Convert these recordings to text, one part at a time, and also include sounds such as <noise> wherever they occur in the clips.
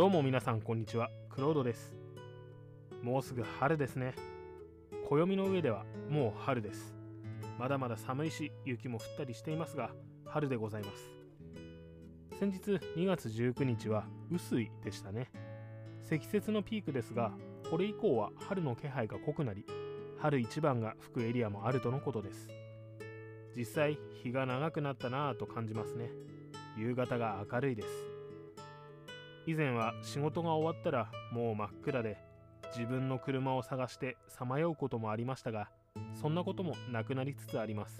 どうも皆さんこんにちは。クロードです。もうすぐ春ですね。暦の上ではもう春です。まだまだ寒いし雪も降ったりしていますが春でございます。先日2月19日は雨水でしたね。積雪のピークですがこれ以降は春の気配が濃くなり春一番が吹くエリアもあるとのことです。実際日が長くなったなぁと感じますね。夕方が明るいです。以前は仕事が終わったらもう真っ暗で自分の車を探してさまようこともありましたがそんなこともなくなりつつあります。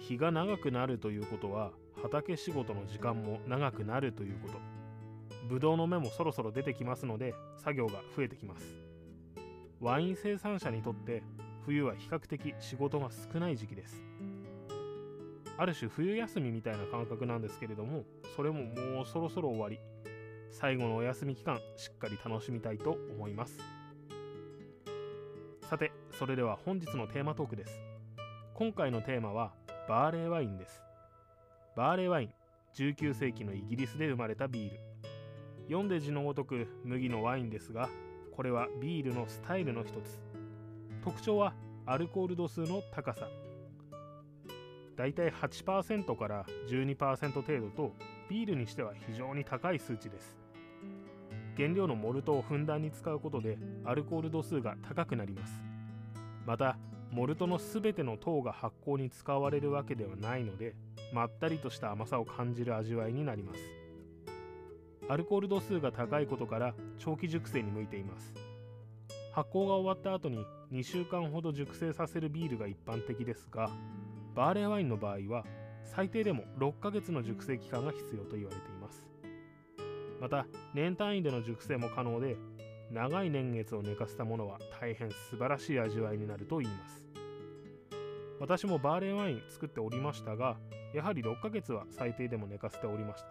日が長くなるということは畑仕事の時間も長くなるということ。ブドウの芽もそろそろ出てきますので作業が増えてきます。ワイン生産者にとって冬は比較的仕事が少ない時期です。ある種冬休みみたいな感覚なんですけれどもそれももうそろそろ終わり。最後のお休み期間しっかり楽しみたいと思います。さてそれでは本日のテーマトークです。今回のテーマはバーレーワインです。バーレーワイン19世紀のイギリスで生まれたビール。読んで字のごとく麦のワインですがこれはビールのスタイルの一つ。特徴はアルコール度数の高さ。だいたい8%から12%程度とビールにしては非常に高い数値です。原料のモルトをふんだんに使うことでアルコール度数が高くなります。またモルトの全ての糖が発酵に使われるわけではないのでまったりとした甘さを感じる味わいになります。アルコール度数が高いことから長期熟成に向いています。発酵が終わった後に2週間ほど熟成させるビールが一般的ですがバーレーワインの場合は最低でも6ヶ月の熟成期間が必要と言われています。また年単位での熟成も可能で長い年月を寝かせたものは大変素晴らしい味わいになると言います。私もバーレーワイン作っておりましたがやはり6ヶ月は最低でも寝かせておりました。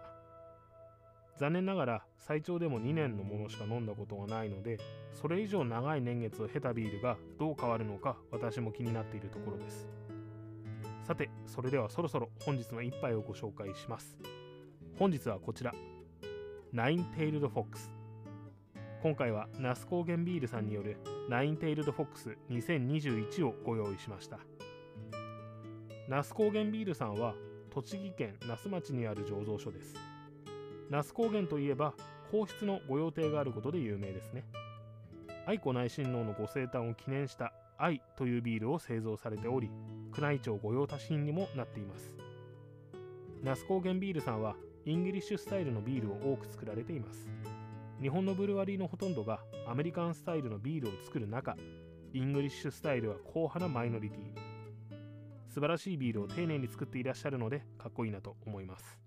残念ながら最長でも2年のものしか飲んだことがないのでそれ以上長い年月を経たビールがどう変わるのか私も気になっているところです。さてそれではそろそろ本日の一杯をご紹介します。本日はこちら。ナインテイルドフォックス。今回は那須高原ビールさんによるナインテイルドフォックス2021をご用意しました。那須高原ビールさんは栃木県那須町にある醸造所です。那須高原といえば皇室の御用邸があることで有名ですね。愛子内親王のご生誕を記念した愛というビールを製造されており宮内庁御用達品にもなっています。那須高原ビールさんはイングリッシュスタイルのビールを多く作られています。日本のブルワリーのほとんどがアメリカンスタイルのビールを作る中イングリッシュスタイルは硬派なマイノリティ。素晴らしいビールを丁寧に作っていらっしゃるのでかっこいいなと思います。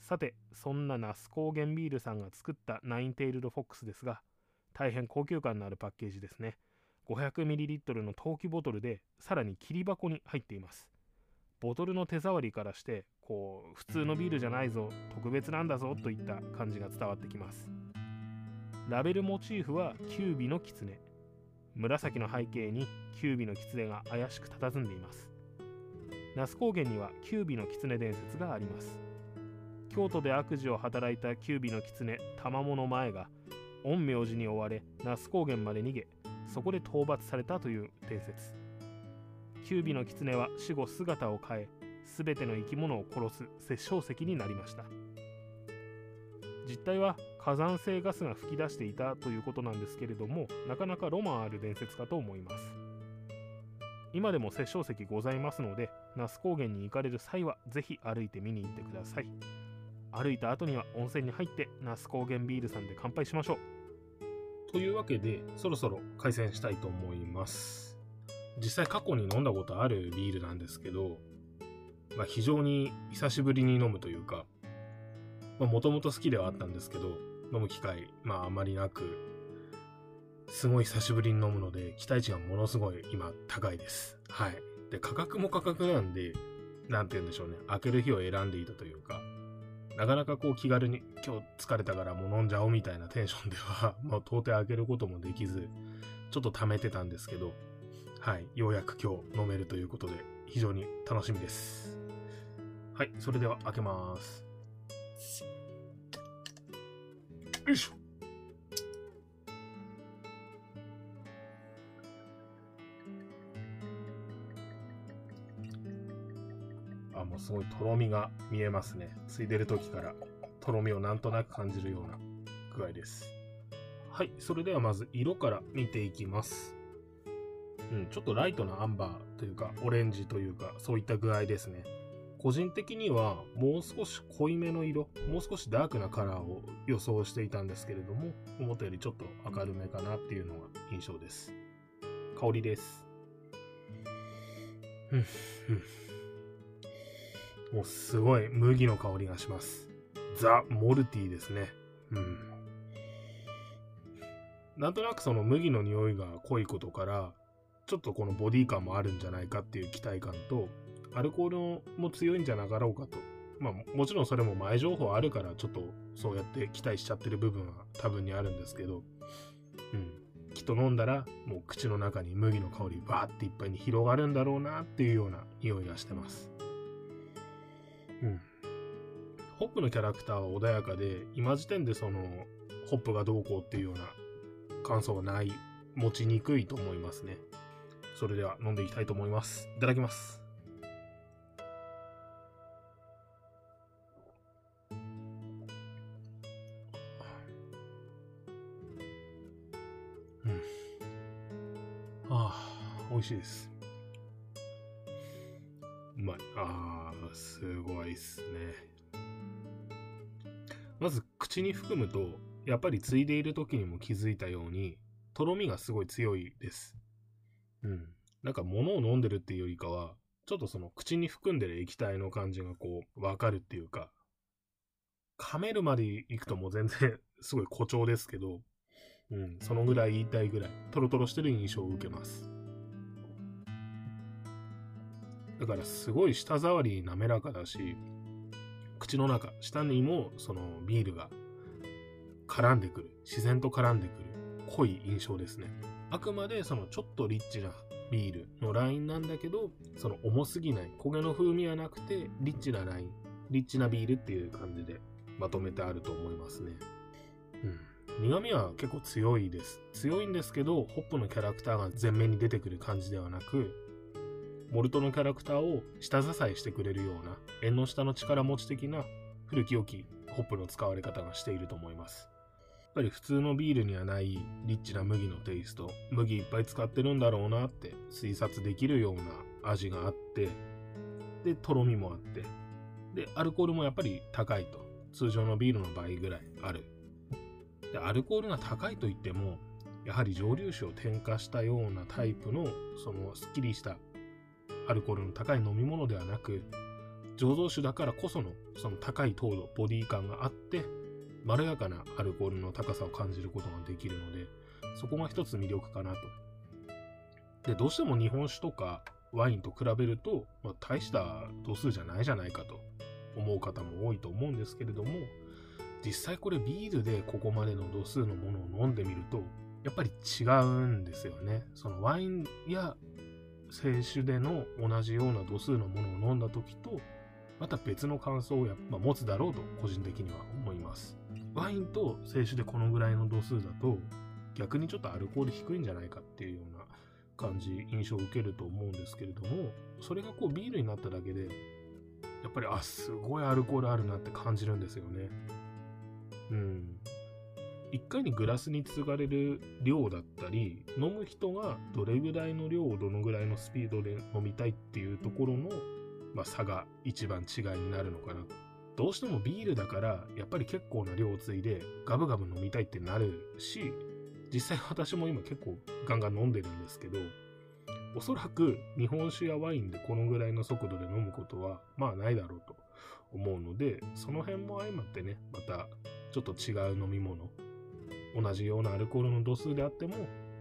さてそんな那須高原ビールさんが作ったナインテイルドフォックスですが大変高級感のあるパッケージですね。500ml の陶器ボトルでさらに切り箱に入っています。ボトルの手触りからしてこう普通のビールじゃないぞ特別なんだぞといった感じが伝わってきます。ラベルモチーフはキュービの狐。紫の背景にキュービの狐が怪しく佇んでいます。那須高原にはキュービの狐伝説があります。京都で悪事を働いたキュービの狐玉物前が陰陽師に追われ那須高原まで逃げそこで討伐されたという伝説。キュービの狐は死後姿を変え全ての生き物を殺す殺生石になりました。実態は火山性ガスが噴き出していたということなんですけれどもなかなかロマンある伝説かと思います。今でも殺生石ございますので那須高原に行かれる際はぜひ歩いて見に行ってください。歩いた後には温泉に入って那須高原ビールさんで乾杯しましょう。というわけで、そろそろ開戦したいと思います。実際過去に飲んだことあるビールなんですけど、まあ、非常に久しぶりに飲むというか、もともと好きではあったんですけど、飲む機会、まあ、あまりなく、すごい久しぶりに飲むので、期待値がものすごい今高いです。はい。で、価格も価格なんで、なんて言うんでしょうね。開ける日を選んでいたというか、なかなかこう気軽に今日疲れたからもう飲んじゃおうみたいなテンションでは、<laughs> もう到底開けることもできず、ちょっと溜めてたんですけど、はい、ようやく今日飲めるということで、非常に楽しみです。はい、それでは開けます。よいしょ。あ、もうすごいとろみが見えますね。ついでる時からとろみをなんとなく感じるような具合です。はい、それではまず色から見ていきます。うん、ちょっとライトなアンバーというか、オレンジというか、そういった具合ですね。個人的にはもう少し濃いめの色、もう少しダークなカラーを予想していたんですけれども、思ったよりちょっと明るめかなっていうのが印象です。香りです。もうすごい麦の香りがします。ザ・モルティですね。うん。なんとなくその麦の匂いが濃いことから、ちょっとこのボディ感もあるんじゃないかっていう期待感と、アルコールも強いんじゃなかろうかと。まあもちろんそれも前情報あるからちょっとそうやって期待しちゃってる部分は多分にあるんですけど、うん。きっと飲んだらもう口の中に麦の香りバーっていっぱいに広がるんだろうなっていうような匂いがしてます。うん。ホップのキャラクターは穏やかで、今時点でそのホップがどうこうっていうような感想はない、持ちにくいと思いますね。それでは飲んでいきたいと思います。いただきます。うん。ああ、美味しいです。まい。ああ、すごいっすね。まず、口に含むと、やっぱりついでいる時にも気づいたように、とろみがすごい強いです。うん。なんか物を飲んでるっていうよりかは、ちょっとその口に含んでる液体の感じがこう、わかるっていうか、噛めるまで行くともう全然 <laughs> すごい誇張ですけど、うん、そのぐらい言いたいぐらい、トロトロしてる印象を受けます。だからすごい舌触り滑らかだし、口の中、舌にもそのビールが絡んでくる、自然と絡んでくる、濃い印象ですね。あくまでそのちょっとリッチなビールのラインなんだけど、その重すぎない、焦げの風味はなくて、リッチなライン、リッチなビールっていう感じでまとめてあると思いますね。うん。苦味は結構強いです。強いんですけど、ホップのキャラクターが前面に出てくる感じではなく、モルトのキャラクターを下支えしてくれるような、縁の下の力持ち的な古き良きホップの使われ方がしていると思います。やっぱり普通のビールにはないリッチな麦のテイスト、麦いっぱい使ってるんだろうなって推察できるような味があって、で、とろみもあって、で、アルコールもやっぱり高いと。通常のビールの倍ぐらいある。で、アルコールが高いといっても、やはり蒸留酒を添加したようなタイプの、そのスッキリしたアルコールの高い飲み物ではなく、醸造酒だからこそのその高い糖度、ボディ感があって、まろやかなアルコールの高さを感じることができるので、そこが一つ魅力かなと。で、どうしても日本酒とかワインと比べると、まあ、大した度数じゃないじゃないかと思う方も多いと思うんですけれども、実際これビールでここまでの度数のものを飲んでみると、やっぱり違うんですよね。そのワインや清酒での同じような度数のものを飲んだ時と、また別の感想をやっぱ持つだろうと個人的には思います。ワインと清酒でこのぐらいの度数だと逆にちょっとアルコール低いんじゃないかっていうような感じ、印象を受けると思うんですけれども、それがこうビールになっただけで、やっぱり、あ、すごいアルコールあるなって感じるんですよね。うん。一回にグラスに継がれる量だったり、飲む人がどれぐらいの量をどのぐらいのスピードで飲みたいっていうところの、まあ、差が一番違いになるのかな。どうしてもビールだからやっぱり結構な量をついでガブガブ飲みたいってなるし実際私も今結構ガンガン飲んでるんですけどおそらく日本酒やワインでこのぐらいの速度で飲むことはまあないだろうと思うのでその辺も相まってねまたちょっと違う飲み物同じようなアルコールの度数であっても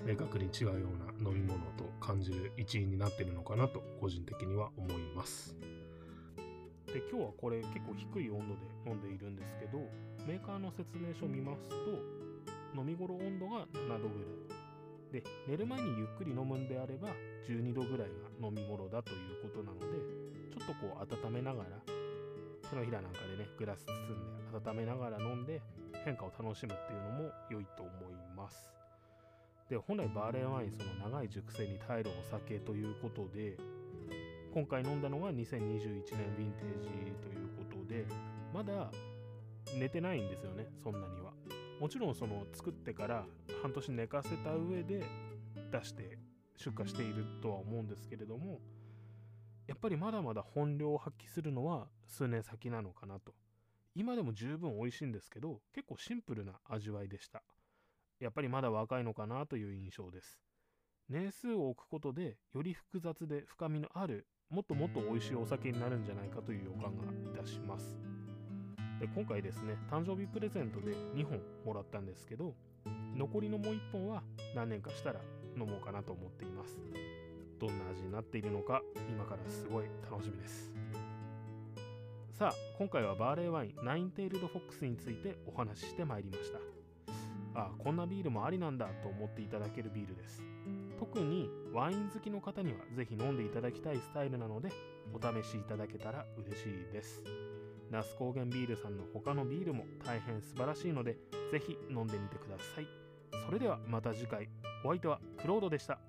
明確に違うような飲み物と感じる一因になってるのかなと個人的には思います。で今日はこれ結構低い温度で飲んでいるんですけどメーカーの説明書を見ますと飲み頃温度が7度ぐらいで寝る前にゆっくり飲むんであれば12度ぐらいが飲み頃だということなのでちょっとこう温めながら手のひらなんかでねグラス包んで温めながら飲んで変化を楽しむっていうのも良いと思います。で本来バーレーワインその長い熟成に耐えるお酒ということで今回飲んだのが2021年ヴィンテージということでまだ寝てないんですよねそんなには。もちろんその作ってから半年寝かせた上で出して出荷しているとは思うんですけれどもやっぱりまだまだ本領を発揮するのは数年先なのかなと今でも十分美味しいんですけど結構シンプルな味わいでした。やっぱりまだ若いのかなという印象です。年数を置くことでより複雑で深みのあるもっともっと美味しいお酒になるんじゃないかという予感がいたします。で今回ですね誕生日プレゼントで2本もらったんですけど残りのもう1本は何年かしたら飲もうかなと思っています。どんな味になっているのか今からすごい楽しみです。さあ今回はバーレーワインナインテールドフォックスについてお話ししてまいりました。ああこんなビールもありなんだと思っていただけるビールです。特にワイン好きの方にはぜひ飲んでいただきたいスタイルなのでお試しいただけたら嬉しいです。那須高原ビールさんの他のビールも大変素晴らしいのでぜひ飲んでみてください。それではまた次回。お相手はクロードでした。